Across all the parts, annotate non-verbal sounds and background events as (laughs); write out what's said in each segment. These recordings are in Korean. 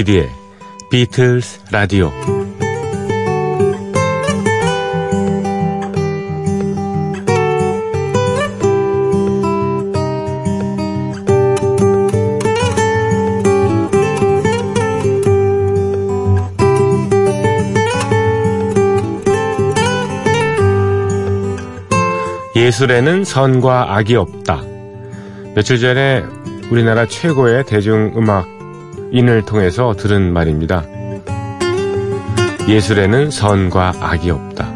조피디의 비틀스 라디오 예술에는 선과 악이 없다. 며칠 전에 우리나라 최고의 대중음악 인을 통해서 들은 말입니다. 예술에는 선과 악이 없다.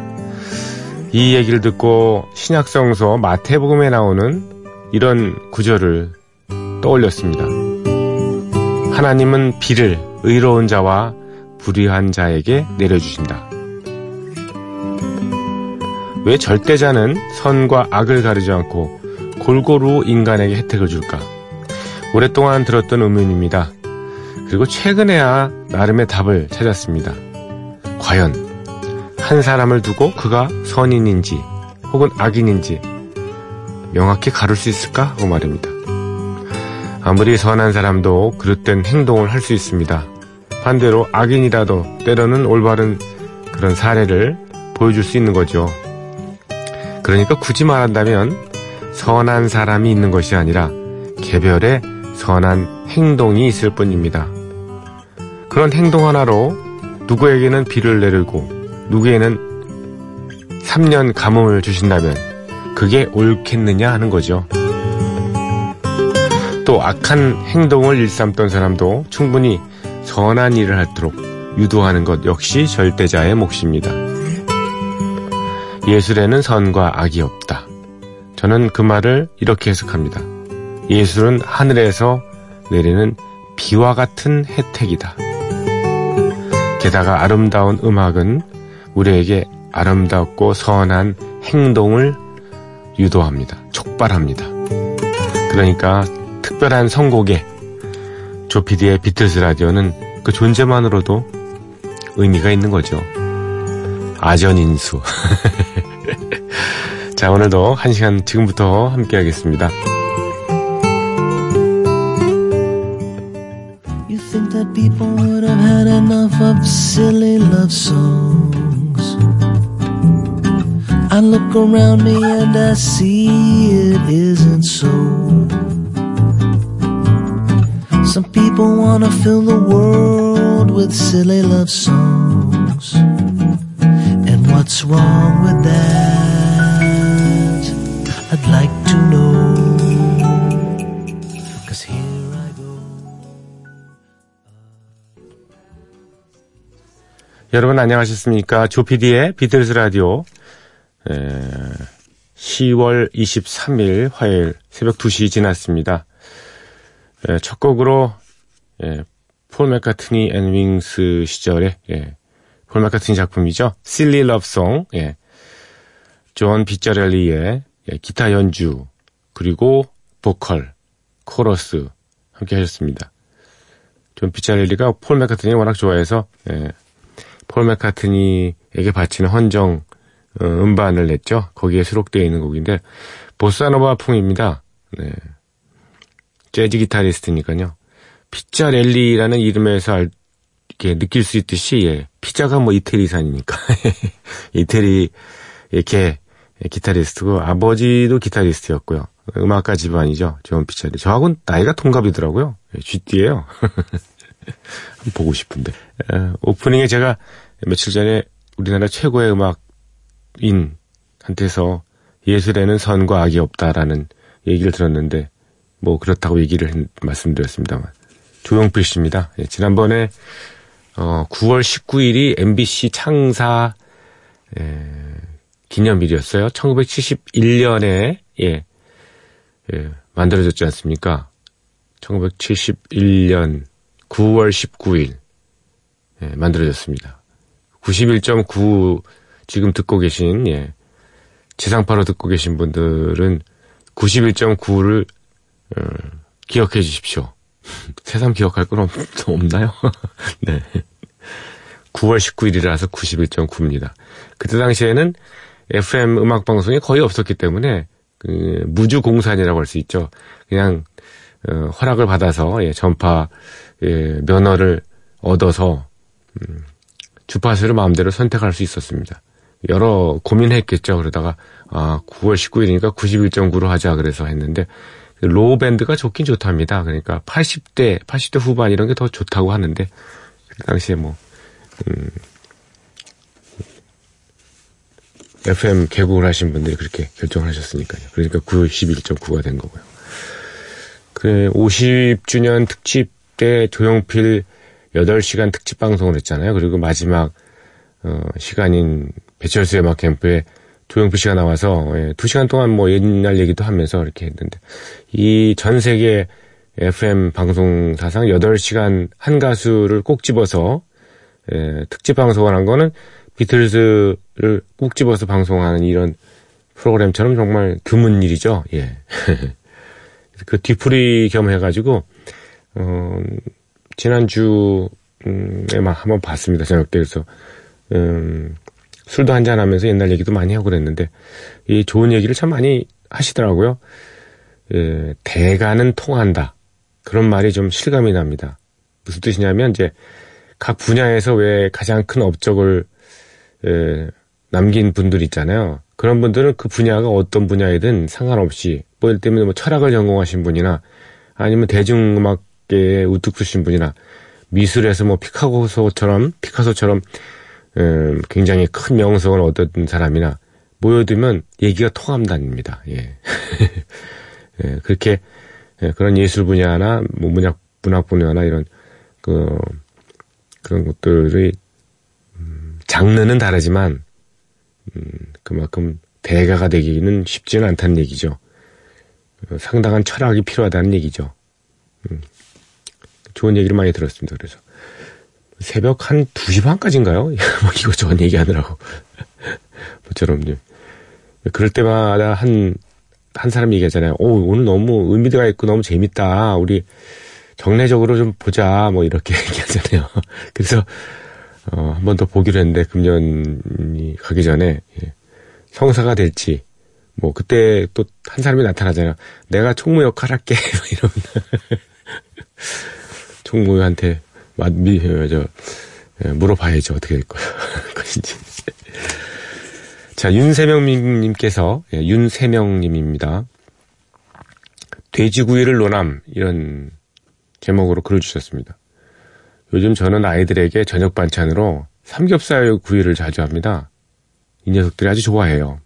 이 얘기를 듣고 신약성서 마태복음에 나오는 이런 구절을 떠올렸습니다. 하나님은 비를 의로운 자와 불의한 자에게 내려주신다. 왜 절대자는 선과 악을 가리지 않고 골고루 인간에게 혜택을 줄까? 오랫동안 들었던 의문입니다. 그리고 최근에야 나름의 답을 찾았습니다. 과연 한 사람을 두고 그가 선인인지 혹은 악인인지 명확히 가를 수 있을까 하고 말입니다. 아무리 선한 사람도 그릇된 행동을 할 수 있습니다. 반대로 악인이라도 때로는 올바른 그런 사례를 보여줄 수 있는 거죠. 그러니까 굳이 말한다면 선한 사람이 있는 것이 아니라 개별의 선한 행동이 있을 뿐입니다. 그런 행동 하나로 누구에게는 비를 내리고 누구에게는 3년 감옥을 주신다면 그게 옳겠느냐 하는 거죠. 또 악한 행동을 일삼던 사람도 충분히 선한 일을 하도록 유도하는 것 역시 절대자의 몫입니다. 예술에는 선과 악이 없다. 저는 그 말을 이렇게 해석합니다. 예술은 하늘에서 내리는 비와 같은 혜택이다. 게다가 아름다운 음악은 우리에게 아름답고 선한 행동을 유도합니다. 촉발합니다. 그러니까 특별한 선곡에 조피디의 비틀스 라디오는 그 존재만으로도 의미가 있는 거죠. 아전인수. (laughs) 자, 오늘도 한 시간 지금부터 함께 하겠습니다. People would have had enough of silly love songs? I look around me and I see it isn't so. Some people wanna fill the world with silly love songs. And what's wrong with that? I'd like to know. 여러분 안녕하셨습니까? 조피디의 비틀스 라디오. 에, 10월 23일 화요일 새벽 2시 지났습니다. 에, 첫 곡으로 에, 폴 맥카트니 앤 윙스 시절에 예, 폴 맥카트니 작품이죠. Silly Love Song 예, 존 피자렐리의 예, 기타 연주 그리고 보컬 코러스 함께 하셨습니다. 존 피자렐리가 폴 맥카트니 워낙 좋아해서 예, 폴 맥카트니에게 바치는 헌정 어, 음반을 냈죠. 거기에 수록되어 있는 곡인데 보사노바 풍입니다. 네. 재즈 기타리스트니까요. 피자렐리라는 이름에서 알, 이렇게 느낄 수 있듯이 예, 피자가 뭐 이태리산이니까 (laughs) 이태리 이렇게 기타리스트고 아버지도 기타리스트였고요. 음악가 집안이죠. 존 피자렐리. 저하고는 나이가 동갑이더라고요. 예, 쥐띠예요. (laughs) 보고 싶은데. 에, 오프닝에 제가 며칠 전에 우리나라 최고의 음악인 한테서 예술에는 선과 악이 없다라는 얘기를 들었는데 뭐 그렇다고 얘기를 말씀드렸습니다만 조용필 씨입니다. 예, 지난번에 어, 9월 19일이 MBC 창사 예, 기념일이었어요. 1971년에 예, 예, 만들어졌지 않습니까? 1971년 9월 19일 예, 만들어졌습니다. 91.9 지금 듣고 계신 예, 지상파로 듣고 계신 분들은 91.9를 어, 기억해 주십시오. (laughs) 새삼 기억할 건 없, 없나요? (laughs) 네. 9월 19일이라서 91.9입니다. 그때 당시에는 FM 음악 방송이 거의 없었기 때문에 그 무주 공산이라고 할 수 있죠. 그냥 어, 허락을 받아서 예, 전파 예, 면허를 얻어서 음, 주파수를 마음대로 선택할 수 있었습니다. 여러 고민했겠죠. 그러다가 아 9월 19일이니까 91.9로 하자 그래서 했는데 그 low band가 좋긴 좋답니다. 그러니까 80대 80대 후반 이런 게 더 좋다고 하는데 그 당시에 뭐 음, FM 개국을 하신 분들이 그렇게 결정을 하셨으니까요. 그러니까 91.9가 된 거고요. 그 50주년 특집 때 조용필 8시간 특집 방송을 했잖아요. 그리고 마지막 어, 시간인 배철수의 음악 캠프에 조용필 씨가 나와서 예, 2시간 동안 뭐 옛날 얘기도 하면서 이렇게 했는데 이 전 세계 FM 방송 사상 8시간 한 가수를 꼭 집어서 예, 특집 방송을 한 거는 비틀즈를 꼭 집어서 방송하는 이런 프로그램처럼 정말 드문 일이죠. 예. (laughs) 그 뒤풀이 겸 해가지고 어, 지난주에 막 한번 봤습니다. 저녁 때 그래서 음, 술도 한잔 하면서 옛날 얘기도 많이 하고 그랬는데 이 좋은 얘기를 참 많이 하시더라고요. 예, 대가는 통한다. 그런 말이 좀 실감이 납니다. 무슨 뜻이냐면 이제 각 분야에서 왜 가장 큰 업적을 에, 남긴 분들 있잖아요. 그런 분들은 그 분야가 어떤 분야이든 상관없이 뭐 예를 들면 뭐 철학을 전공하신 분이나 아니면 대중음악 계에 우뚝 서신 분이나 미술에서 뭐 피카소처럼 피카소처럼 에, 굉장히 큰 명성을 얻은 사람이나 모여들면 얘기가 통한답니다. 예. (laughs) 예, 그렇게 예, 그런 예술 분야나 뭐 문학 문학 분야나 이런 그 그런 것들이 장르는 다르지만 음, 그만큼 대가가 되기는 쉽지는 않다는 얘기죠. 어, 상당한 철학이 필요하다는 얘기죠. 음, 좋은 얘기를 많이 들었습니다. 그래서 새벽 한 2시 반까지인가요? (laughs) 뭐 이것저것 얘기하느라고. 뭐처럼 (laughs) 그럴 때마다 한, 한 사람이 얘기하잖아요. 오, 오늘 너무 의미가 있고 너무 재밌다. 우리 정례적으로 좀 보자. 뭐 이렇게 (laughs) 얘기하잖아요. 그래서 어, 한 번 더 보기로 했는데 금년이 가기 전에 예. 성사가 될지 뭐 그때 또 한 사람이 나타나잖아요. 내가 총무 역할 할게 이러면 총무한테 맞미 저 예, 물어봐야죠 어떻게 될 (laughs) 것인지. 자 윤세명님께서 예, 윤세명님입니다. 돼지구이를 논함 이런 제목으로 글을 주셨습니다. 요즘 저는 아이들에게 저녁 반찬으로 삼겹살 구이를 자주 합니다. 이 녀석들이 아주 좋아해요.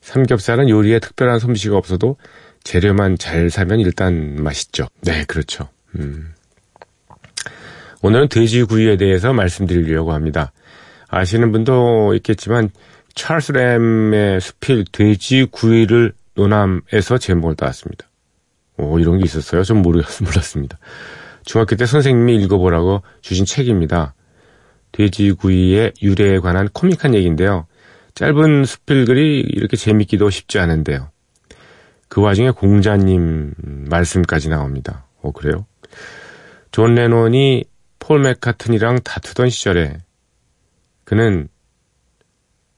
삼겹살은 요리에 특별한 솜씨가 없어도 재료만 잘 사면 일단 맛있죠. 네, 그렇죠. 음. 오늘은 돼지구이에 대해서 말씀드리려고 합니다. 아시는 분도 있겠지만 찰스 램의 수필 돼지구이를 노남에서 제목을 따왔습니다. 오, 이런 게 있었어요? 좀 모르, (laughs) 몰랐습니다. 중학교 때 선생님이 읽어보라고 주신 책입니다. 돼지구이의 유래에 관한 코믹한 얘기인데요. 짧은 수필글이 이렇게 재밌기도 쉽지 않은데요. 그 와중에 공자님 말씀까지 나옵니다. 어, 그래요? 존 레논이 폴 맥카트니랑 다투던 시절에 그는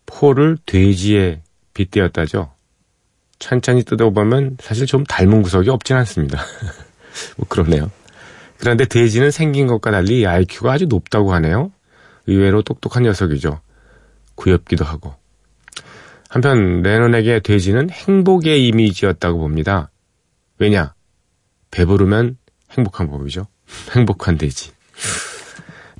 폴을 돼지에 빗대었다죠. 찬찬히 뜯어보면 사실 좀 닮은 구석이 없진 않습니다. (laughs) 뭐 그러네요. 그런데 돼지는 생긴 것과 달리 IQ가 아주 높다고 하네요. 의외로 똑똑한 녀석이죠. 구엽기도 하고. 한편 레논에게 돼지는 행복의 이미지였다고 봅니다. 왜냐? 배부르면 행복한 법이죠. 행복한 돼지.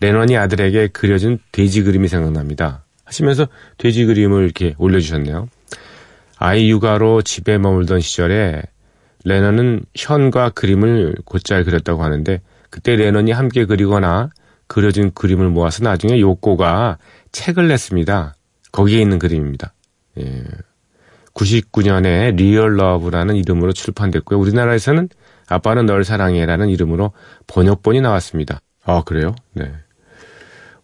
레논이 아들에게 그려준 돼지 그림이 생각납니다. 하시면서 돼지 그림을 이렇게 올려주셨네요. 아이 육아로 집에 머물던 시절에 레논은 션과 그림을 곧잘 그렸다고 하는데 그때 레논이 함께 그리거나 그려진 그림을 모아서 나중에 요코가 책을 냈습니다. 거기에 있는 그림입니다. 예. 99년에 Real Love라는 이름으로 출판됐고요. 우리나라에서는 아빠는 널 사랑해라는 이름으로 번역본이 나왔습니다. 아, 그래요? 네.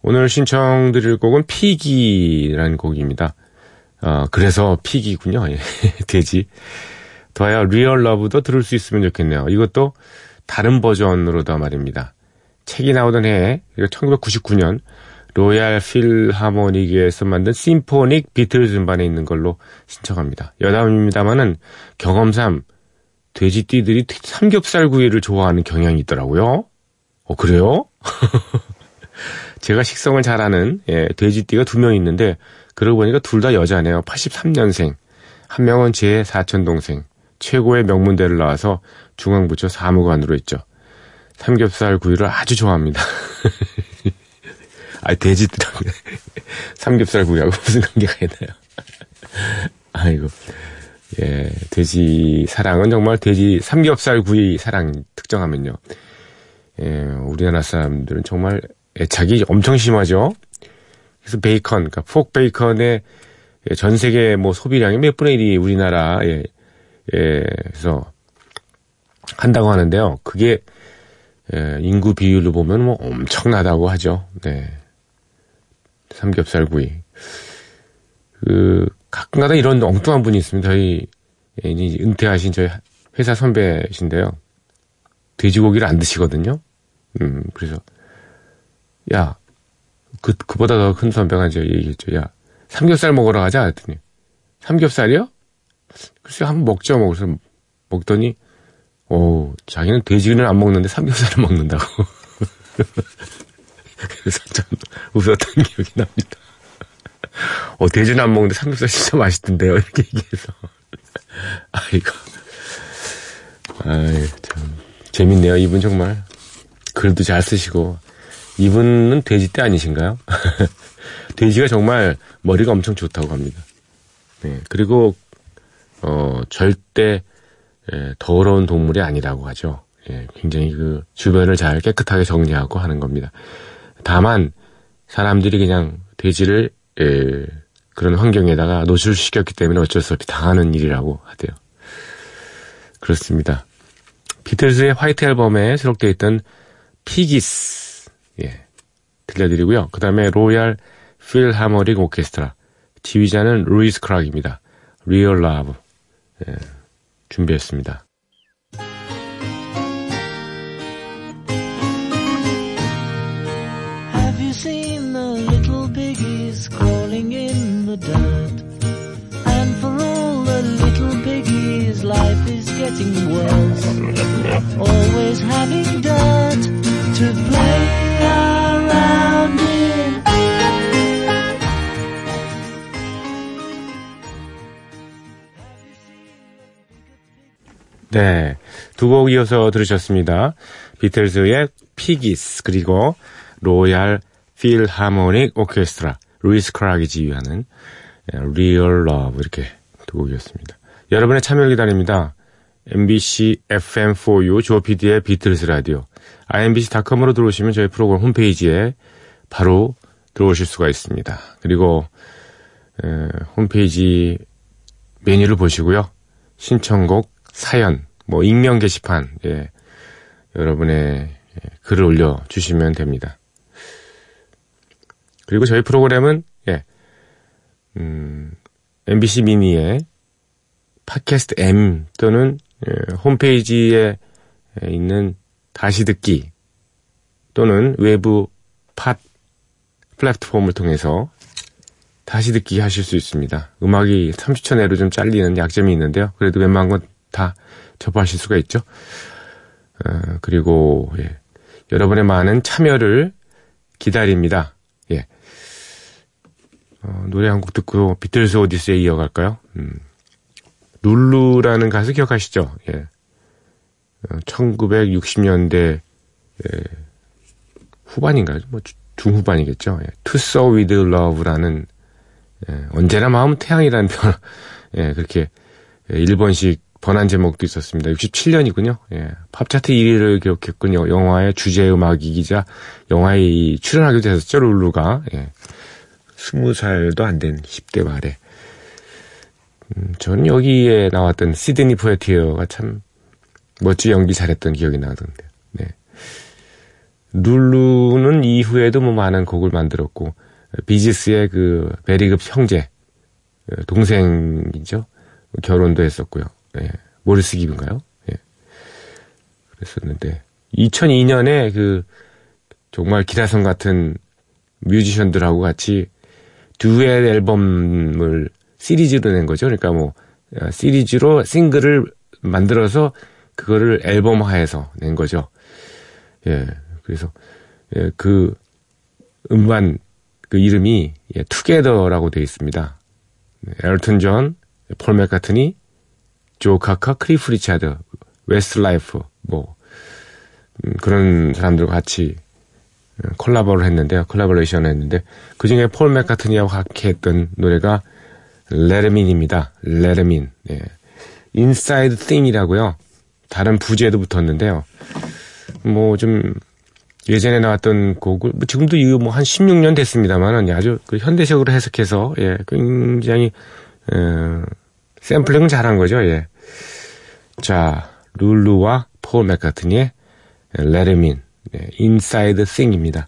오늘 신청드릴 곡은 Piggy라는 곡입니다. 어, 그래서 Piggy군요. 예. (laughs) 돼지. 더하여 Real Love도 들을 수 있으면 좋겠네요. 이것도 다른 버전으로다 말입니다. 책이 나오던 해에 1999년 로얄 필하모닉에서 만든 Symphonic Beatles 음반에 있는 걸로 신청합니다. 여담입니다만은 경험상 돼지띠들이 삼겹살 구이를 좋아하는 경향이 있더라고요. 어 그래요? (laughs) 제가 식성을 잘 아는 예, 돼지띠가 두 명 있는데 그러고 보니까 둘 다 여자네요. 83년생. 한 명은 제 사촌 동생. 최고의 명문대를 나와서 중앙부처 사무관으로 있죠. 삼겹살 구이를 아주 좋아합니다. (laughs) 아, 돼지띠랑 (laughs) 삼겹살 구이하고 무슨 관계가 있나요? 아이고. 예, 돼지 사랑은 정말 돼지 삼겹살 구이 사랑 특정하면요. 예, 우리나라 사람들은 정말 애착이 엄청 심하죠. 그래서 베이컨, 그러니까 폭 베이컨의 전 세계 뭐 소비량이 몇 분의 1이 우리나라에 예, 그래서 한다고 하는데요. 그게 예, 인구 비율로 보면 뭐 엄청나다고 하죠. 네. 삼겹살 구이. 그 가끔가다 이런 엉뚱한 분이 있습니다. 저희 예, 은퇴하신 저희 회사 선배신데요. 돼지고기를 안 드시거든요. 음, 그래서 야, 그, 그보다 더 큰 선배가 이제 얘기했죠. 야, 삼겹살 먹으러 가자. 했더니, 삼겹살이요? 글쎄, 한번 먹죠. 먹어서 먹더니, 오, 자기는 돼지는 안 먹는데 삼겹살을 먹는다고. (laughs) 그래서 좀 웃었던 기억이 납니다. 어, 돼지는 안 먹는데 삼겹살 진짜 맛있던데요. 이렇게 얘기해서. (laughs) 아이고. 아이, 참. 재밌네요. 이분 정말. 글도 잘 쓰시고. 이분은 돼지떼 아니신가요? (laughs) 돼지가 정말 머리가 엄청 좋다고 합니다. 네, 그리고 어 절대 예, 더러운 동물이 아니라고 하죠. 예, 굉장히 그 주변을 잘 깨끗하게 정리하고 하는 겁니다. 다만 사람들이 그냥 돼지를 예, 그런 환경에다가 노출시켰기 때문에 어쩔 수 없이 당하는 일이라고 하대요. 그렇습니다. 비틀즈의 화이트 앨범에 수록되어 있던 Piggies 예, 들려드리고요. 그 다음에 로얄 필하모닉 오케스트라 지휘자는 루이스 크락입니다. Real Love 예, 준비했습니다. Worse. Always having dirt to play. 네. 두 곡 이어서 들으셨습니다. 비틀즈의 Piggies, 그리고 로얄 필하모닉 오케스트라, 루이스 크락이 지휘하는 Real Love 이렇게 두 곡이었습니다. 여러분의 참여를 기다립니다. MBC FM4U 조PD의 비틀즈 라디오 imbc.com으로 들어오시면 저희 프로그램 홈페이지에 바로 들어오실 수가 있습니다. 그리고 에, 홈페이지 메뉴를 보시고요. 신청곡, 사연, 뭐 익명 게시판, 예, 여러분의 글을 올려 주시면 됩니다. 그리고 저희 프로그램은 예, 음, MBC 미니의 팟캐스트 M 또는 예, 홈페이지에 있는 다시 듣기 또는 외부 팟 플랫폼을 통해서 다시 듣기 하실 수 있습니다. 음악이 30초 내로 좀 잘리는 약점이 있는데요. 그래도 웬만한 건 다 접하실 수가 있죠. 어, 그리고 예, 여러분의 많은 참여를 기다립니다. 예. 어, 노래 한 곡 듣고 비틀스 오디세이 이어갈까요? 음. 룰루라는 가수 기억하시죠? 예. 1960년대 예, 후반인가요? 뭐 중후반이겠죠. 예. To Sir With Love라는 예, 언제나 마음은 태양이라는 편, (laughs) 예, 그렇게 일본식 번안 제목도 있었습니다. 67년이군요. 예, 팝차트 1위를 기록했군요. 영화의 주제 음악이기자 영화에 출연하기도 했었죠. 룰루가 예, 20살도 안 된 10대 말에 음, 저는 여기에 나왔던 시드니 포에티어가 참 멋지 연기 잘했던 기억이 나던데. 네. 룰루는 이후에도 뭐 많은 곡을 만들었고 비지스의 그 배리 깁 형제 어, 동생이죠. 결혼도 했었고요. 예. 모리스 깁인가요? 예. 그랬었는데 2002년에 그 정말 기타성 같은 뮤지션들하고 같이 듀엣 앨범을 시리즈로 낸 거죠. 그러니까 뭐 어, 시리즈로 싱글을 만들어서 그거를 앨범화해서 낸 거죠. 예. 그래서 예, 그 음반 그 이름이 예, 투게더라고 되어 있습니다. 네, 엘튼 존, 폴 맥카트니, 조 카커, 클리프 리차드, 웨스트 라이프 뭐 음, 그런 사람들과 같이 어, 콜라보를 했는데요. 콜라보레이션을 했는데 그 중에 폴 맥카트니하고 함께 했던 노래가 레르민입니다. 레르민. 네. Inside Thing이라고요. 다른 부제도 붙었는데요. 뭐 좀 예전에 나왔던 곡을 뭐 지금도 이거 뭐 한 16년 됐습니다만은 아주 그 현대적으로 해석해서 예 굉장히 어, 샘플링 잘한 거죠. 예. 자 룰루와 폴 맥카트니의 레르민 네, 인사이드 띵입니다.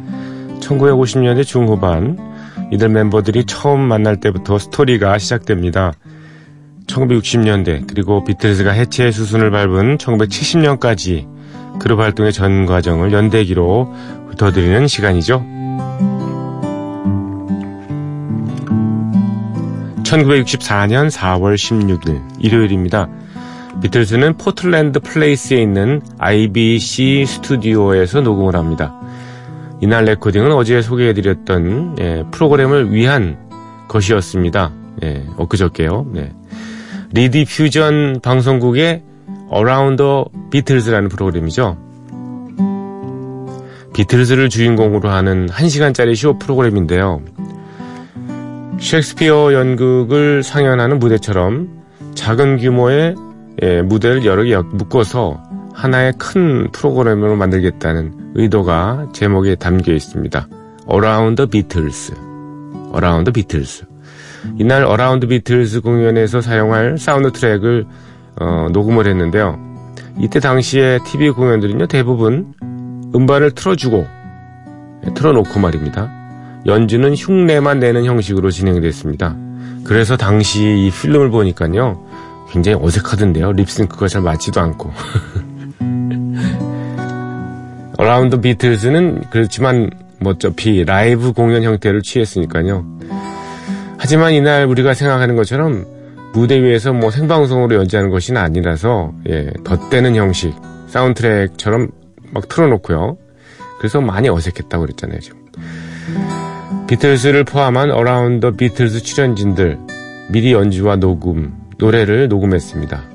1950년대 중후반 이들 멤버들이 처음 만날 때부터 스토리가 시작됩니다. 1960년대 그리고 비틀즈가 해체 수순을 밟은 1970년까지 그룹 활동의 전 과정을 연대기로 훑어드리는 시간이죠. 1964년 4월 16일 일요일입니다. 비틀즈는 포틀랜드 플레이스에 있는 IBC 스튜디오에서 녹음을 합니다. 이날 레코딩은 어제 소개해드렸던 예, 프로그램을 위한 것이었습니다. 예, 엊그저께요. 네. 리디퓨전 방송국의 Around 비틀즈라는 프로그램이죠. 비틀즈를 주인공으로 하는 1시간짜리 쇼 프로그램인데요. 셰익스피어 연극을 상연하는 무대처럼 작은 규모의 예, 무대를 여러 개 묶어서 하나의 큰 프로그램으로 만들겠다는 의도가 제목에 담겨 있습니다. Beatles. Around the Beatles. 이날 the Beatles 공연에서 사용할 사운드 트랙을 어, 녹음을 했는데요. 이때 당시에 TV 공연들은요 대부분 음반을 틀어주고 예, 틀어놓고 말입니다. 연주는 흉내만 내는 형식으로 진행됐습니다. 그래서 당시 이 필름을 보니까요 굉장히 어색하던데요. 립싱크가 잘 맞지도 않고. (laughs) Around 비틀즈는 그렇지만 뭐 어차피 라이브 공연 형태를 취했으니까요. 하지만 이날 우리가 생각하는 것처럼 무대 위에서 뭐 생방송으로 연주하는 것이 아니라서 예, 덧대는 형식 사운드트랙처럼 막 틀어놓고요. 그래서 많이 어색했다고 그랬잖아요. 지금. 비틀즈를 포함한 Around 비틀즈 출연진들 미리 연주와 녹음 노래를 녹음했습니다.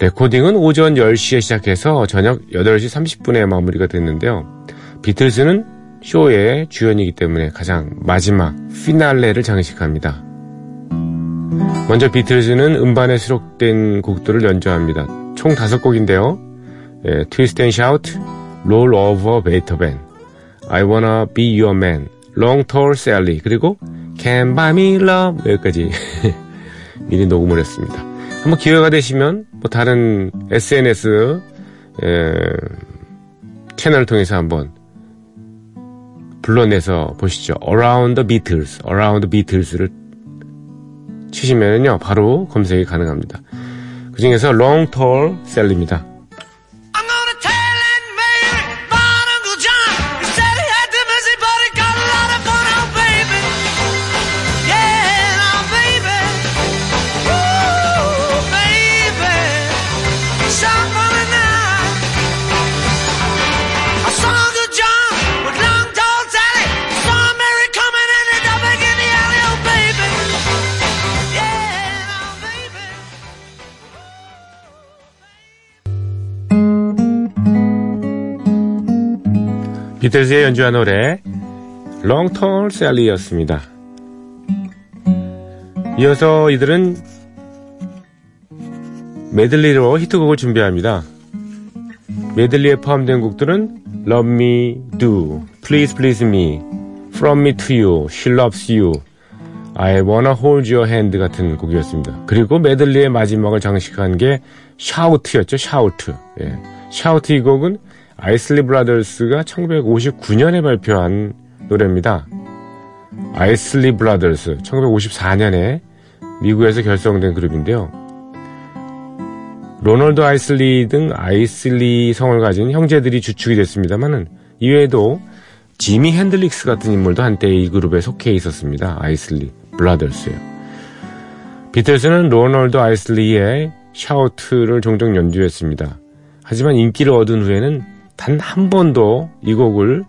레코딩은 오전 10시에 시작해서 저녁 8시 30분에 마무리가 됐는데요. 비틀즈는 쇼의 주연이기 때문에 가장 마지막 피날레를 장식합니다. 먼저 비틀즈는 음반에 수록된 곡들을 연주합니다. 총 5곡인데요. 예, Twist and Shout, Roll Over Beethoven, I Wanna Be Your Man, Long Tall Sally, 그리고 Can Buy Me Love 여기까지 (laughs) 미리 녹음을 했습니다. 한번 기회가 되시면 뭐 다른 SNS 에, 채널을 통해서 한번 불러내서 보시죠. Around the Beatles, Around the Beatles를 치시면요 바로 검색이 가능합니다. 그 중에서 Long Tall Sally입니다. 비틀즈의 연주한 노래 Tall Sally였습니다. 이어서 이들은 메들리로 히트곡을 준비합니다. 메들리에 포함된 곡들은 Love Me Do, Please Please Me, From Me To You, She Loves You, I Wanna Hold Your Hand 같은 곡이었습니다. 그리고 메들리의 마지막을 장식한 게 샤우트였죠. 샤우트. 예. Shout 이 곡은 아이슬리 브라더스가 1959년에 발표한 노래입니다. 아이슬리 브라더스 1954년에 미국에서 결성된 그룹인데요. 로널드 아이슬리 등 아이슬리 성을 가진 형제들이 주축이 됐습니다만은 이외에도 지미 헨드릭스 같은 인물도 한때 이 그룹에 속해 있었습니다. 아이슬리 브라더스요. 비틀스는 로널드 아이슬리의 Shout를 종종 연주했습니다. 하지만 인기를 얻은 후에는 단 한 번도 이 곡을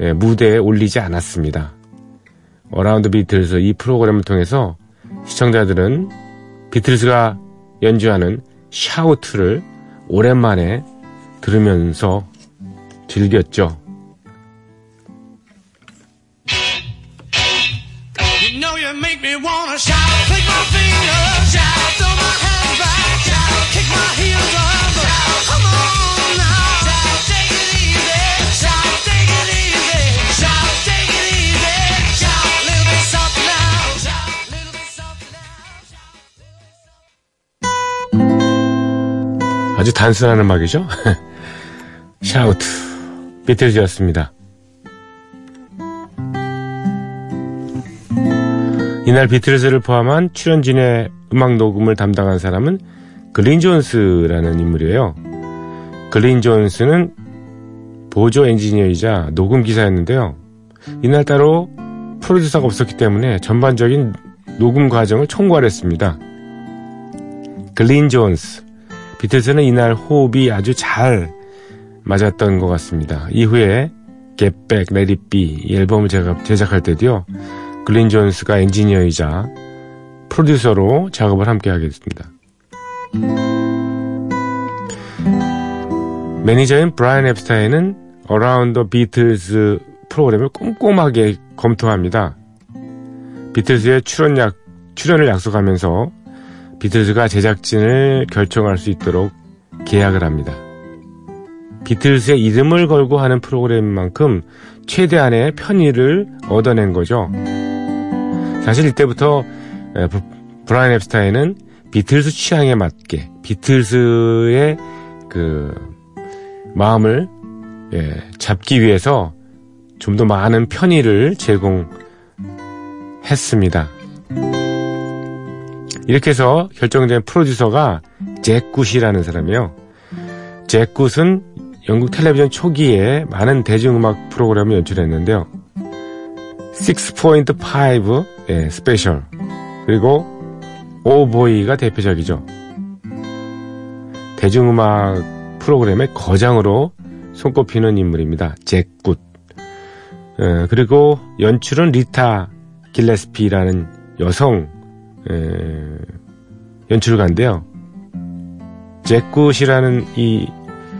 예, 무대에 올리지 않았습니다. Around 비틀즈 이 프로그램을 통해서 시청자들은 비틀즈가 연주하는 Shout를 오랜만에 들으면서 즐겼죠. 아주 단순한 음악이죠? (laughs) 샤우트 비틀즈였습니다. 이날 비틀즈를 포함한 출연진의 음악 녹음을 담당한 사람은 글린 존스라는 인물이에요. 글린 존스는 보조 엔지니어이자 녹음 기사였는데요. 이날 따로 프로듀서가 없었기 때문에 전반적인 녹음 과정을 총괄했습니다. 글린 존스 비틀즈는 이날 호흡이 아주 잘 맞았던 것 같습니다. 이후에 Get Back, Let It Be 이 앨범을 제가 제작할 때도요. 글린 존스가 엔지니어이자 프로듀서로 작업을 함께 하게 됐습니다. 매니저인 브라이언 엡스타인은 the Beatles 프로그램을 꼼꼼하게 검토합니다. 비틀즈의 출연 약, 출연을 약속하면서 비틀즈가 제작진을 결정할 수 있도록 계약을 합니다. 비틀즈의 이름을 걸고 하는 프로그램인 만큼 최대한의 편의를 얻어낸 거죠. 사실 이때부터 브라이언 앱스타인은 비틀즈 취향에 맞게 비틀즈의 그 마음을 예, 잡기 위해서 좀 더 많은 편의를 제공했습니다. 이렇게 해서 결정된 프로듀서가 잭 굿이라는 사람이에요. 잭 굿은 영국 텔레비전 초기에 많은 대중음악 프로그램을 연출했는데요. 6.5 예, Special 그리고 Oh Boy가 대표적이죠. 대중음악 프로그램의 거장으로 손꼽히는 인물입니다. 잭 굿. 예, 그리고 연출은 리타 길레스피라는 여성 에, 연출가인데요. 잭 굿이라는 이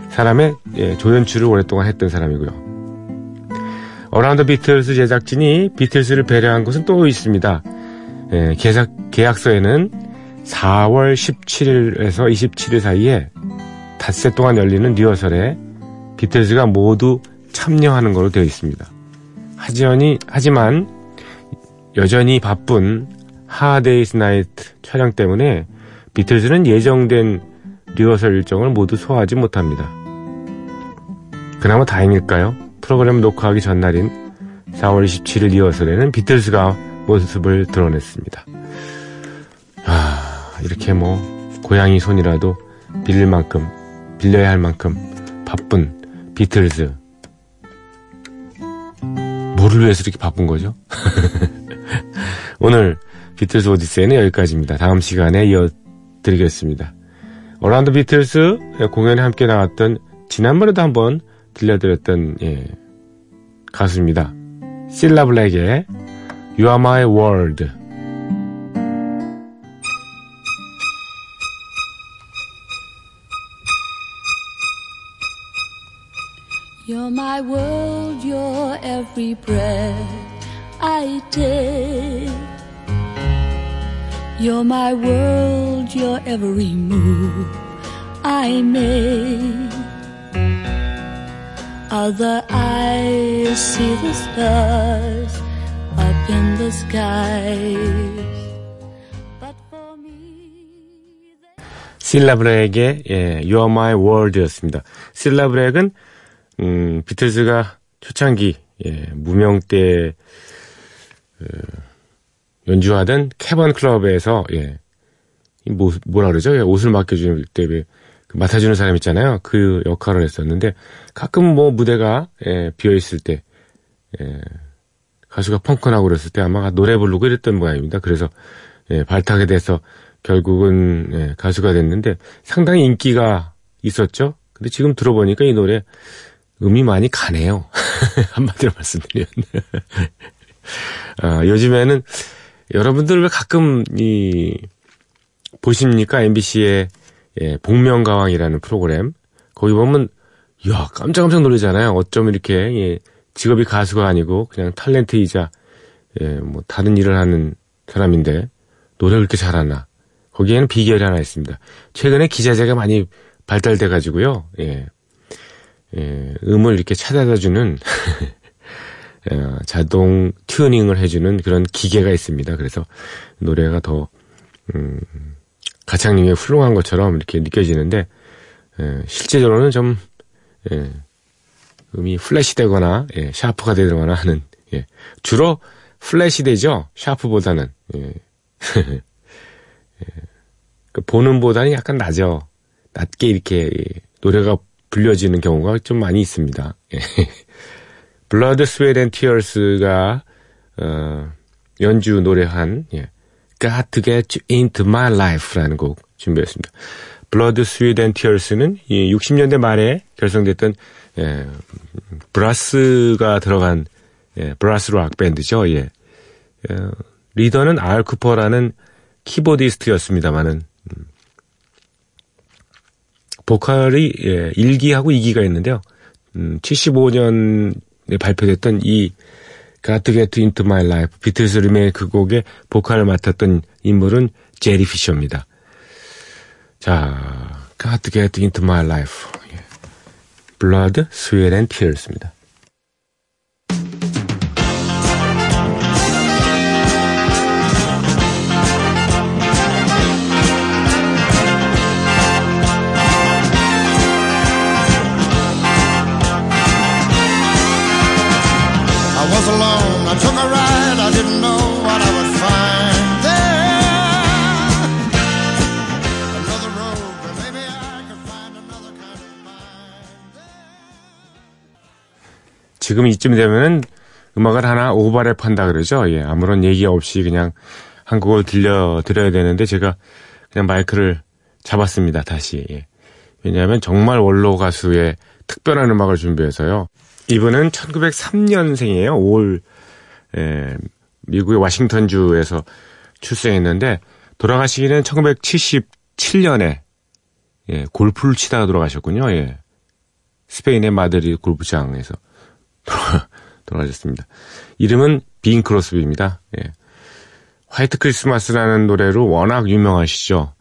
사람의 예, 조연출을 오랫동안 했던 사람이고요. Around 비틀스 제작진이 비틀스를 배려한 것은 또 있습니다. 예, 계약, 계약 서에는 4월 17일에서 27일 사이에 닷새 동안 열리는 리허설에 비틀즈가 모두 참여하는 것으로 되어 있습니다. 하지연이, 하지만 여전히 바쁜 Hard Day's Night 촬영 때문에 비틀즈는 예정된 리허설 일정을 모두 소화하지 못합니다. 그나마 다행일까요? 프로그램 녹화하기 전날인 4월 27일 리허설에는 비틀스가 모습을 드러냈습니다. 아, 이렇게 뭐, 고양이 손이라도 빌릴 만큼, 빌려야 할 만큼 바쁜 비틀즈. 뭐를 위해서 이렇게 바쁜 거죠? (laughs) 오늘 비틀스 오디세이는 여기까지입니다. 다음 시간에 이어드리겠습니다. Around Beatles 공연에 함께 나왔던 지난번에도 한번 들려드렸던 예, 가수입니다. 실라 블랙의 You Are My World You're my world, you're every breath I take. You're my world, you're every move I make. Other eyes see the stars up in the skies. But for me, 실라 브렉의 예, You Are My World였습니다. 실라 브렉은 음, 비틀즈가 초창기 예, 무명 때 어, 연주하던 캐번 클럽에서 예, 뭐, 뭐라 그러죠? 예, 옷을 맡겨주는 때 그 맡아주는 사람 있잖아요. 그 역할을 했었는데 가끔 뭐 무대가 예, 비어 있을 때 예, 가수가 펑크나고 그랬을 때 아마 노래 부르고 이랬던 모양입니다. 그래서 예, 발탁이 돼서 결국은 예, 가수가 됐는데 상당히 인기가 있었죠. 근데 지금 들어보니까 이 노래 음이 많이 가네요. (laughs) 한마디로 말씀드리면. (laughs) 아, 요즘에는 여러분들 왜 가끔 이 보십니까? MBC의 예, 복면가왕이라는 프로그램. 거기 보면 야 깜짝깜짝 놀라잖아요. 어쩜 이렇게 예, 직업이 가수가 아니고 그냥 탤런트이자 예, 뭐 다른 일을 하는 사람인데 노래를 그렇게 잘하나. 거기에는 비결이 하나 있습니다. 최근에 기자재가 많이 발달돼 가지고요. 예. 예, 음을 이렇게 찾아다 주는 어, (laughs) 자동 튜닝을 해주는 그런 기계가 있습니다. 그래서 노래가 더 음, 가창력이 훌륭한 것처럼 이렇게 느껴지는데 예, 실제적으로는 좀 예, 음이 플랫이 되거나 예, 샤프가 되거나 하는 예, 주로 플랫이 되죠 샤프보다는 예. (laughs) 예. 그 본음보다는 약간 낮죠 낮게 이렇게 노래가 불려지는 경우가 좀 많이 있습니다. 예. (laughs) Blood Sweat and Tears가 어, 연주 노래한 예. Got to get you into my life라는 곡 준비했습니다. Blood Tears는 이 60년대 말에 결성됐던 예, 브라스가 들어간 예, brass rock 밴드죠. 예. 어, 리더는 알 쿠퍼라는 keyboardist였습니다만은 음, 보컬이 예, 1기하고 2기가 있는데요. 음, 75년에 발표됐던 이 to Get Into My Life 비틀스 리메이크 곡의 보컬을 맡았던 인물은 제리 피셔입니다. 자, Into My Life 예. Blood, Sweat and Tears입니다. 지금 이쯤 되면은 음악을 하나 오버랩 한다 그러죠. 예, 아무런 얘기 없이 그냥 한 곡을 들려 드려야 되는데 제가 그냥 마이크를 잡았습니다. 다시. 예. 왜냐하면 정말 원로 가수의 특별한 음악을 준비해서요. 이분은 1903년생이에요. 5월 예, 미국의 와싱턴주에서 출생했는데 돌아가시기는 1977년에 예, 골프를 치다가 돌아가셨군요. 예. 스페인의 마드리드 골프장에서 (laughs) 돌아가셨습니다. 이름은 빙 크로스비입니다. 예. White Christmas라는 노래로 워낙 유명하시죠.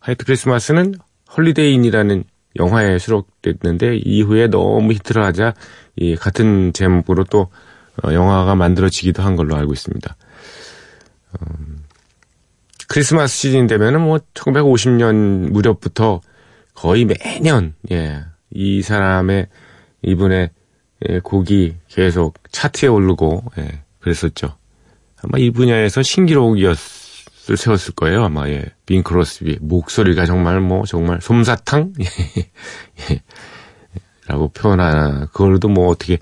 White Christmas는 Holiday Inn이라는 영화에 수록됐는데 이후에 너무 히트를 하자 이 같은 제목으로 또 어, 영화가 만들어지기도 한 걸로 알고 있습니다. 음, 크리스마스 시즌 되면은 뭐 1950년 무렵부터 거의 매년 예, 이 사람의 이분의 예, 곡이 계속 차트에 오르고 예, 그랬었죠. 아마 이 분야에서 신기록이었을 세웠을 거예요. 아마 예. 빈 크로스비 목소리가 정말 뭐 정말 솜사탕 (laughs) 예. 라고 표현하나 그걸로도 뭐 어떻게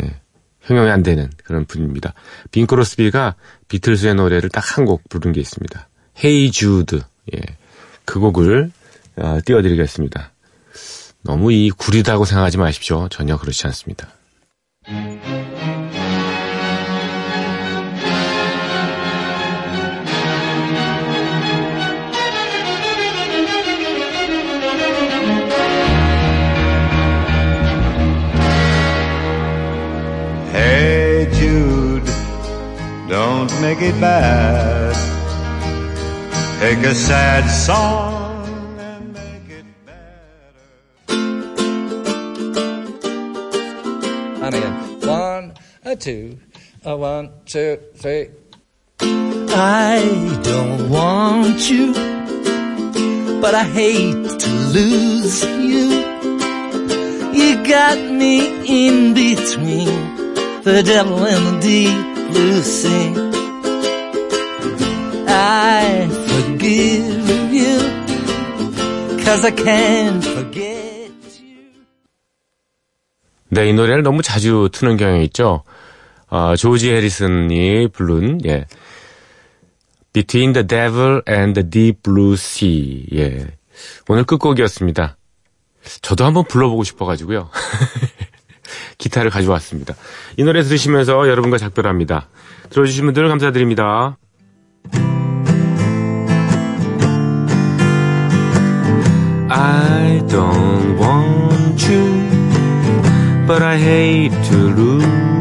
예, 형용이 안 되는 그런 분입니다. 빈 크로스비가 비틀스의 노래를 딱 한 곡 부른 게 있습니다. 헤이 주드 예. 그 곡을 어, 띄워드리겠습니다. 너무 이 구리다고 생각하지 마십시오. 전혀 그렇지 않습니다. Don't make it bad. Take a sad song and make it better. And again. One, a two, a one, two, three. I don't want you, but I hate to lose you. You got me in between the devil and the deep sea. I forgive you, cause I can't forget you. 네, 이 노래를 너무 자주 트는 경향이 있죠. 어, 조지 해리슨이 부른 예. Between the Devil and the Deep Blue Sea. 예. 오늘 끝곡이었습니다. 저도 한번 불러보고 싶어가지고요. 기타를 가져왔습니다. 이 노래 들으시면서 여러분과 작별합니다. 들어주신 분들 감사드립니다. I don't want you, but I hate to lose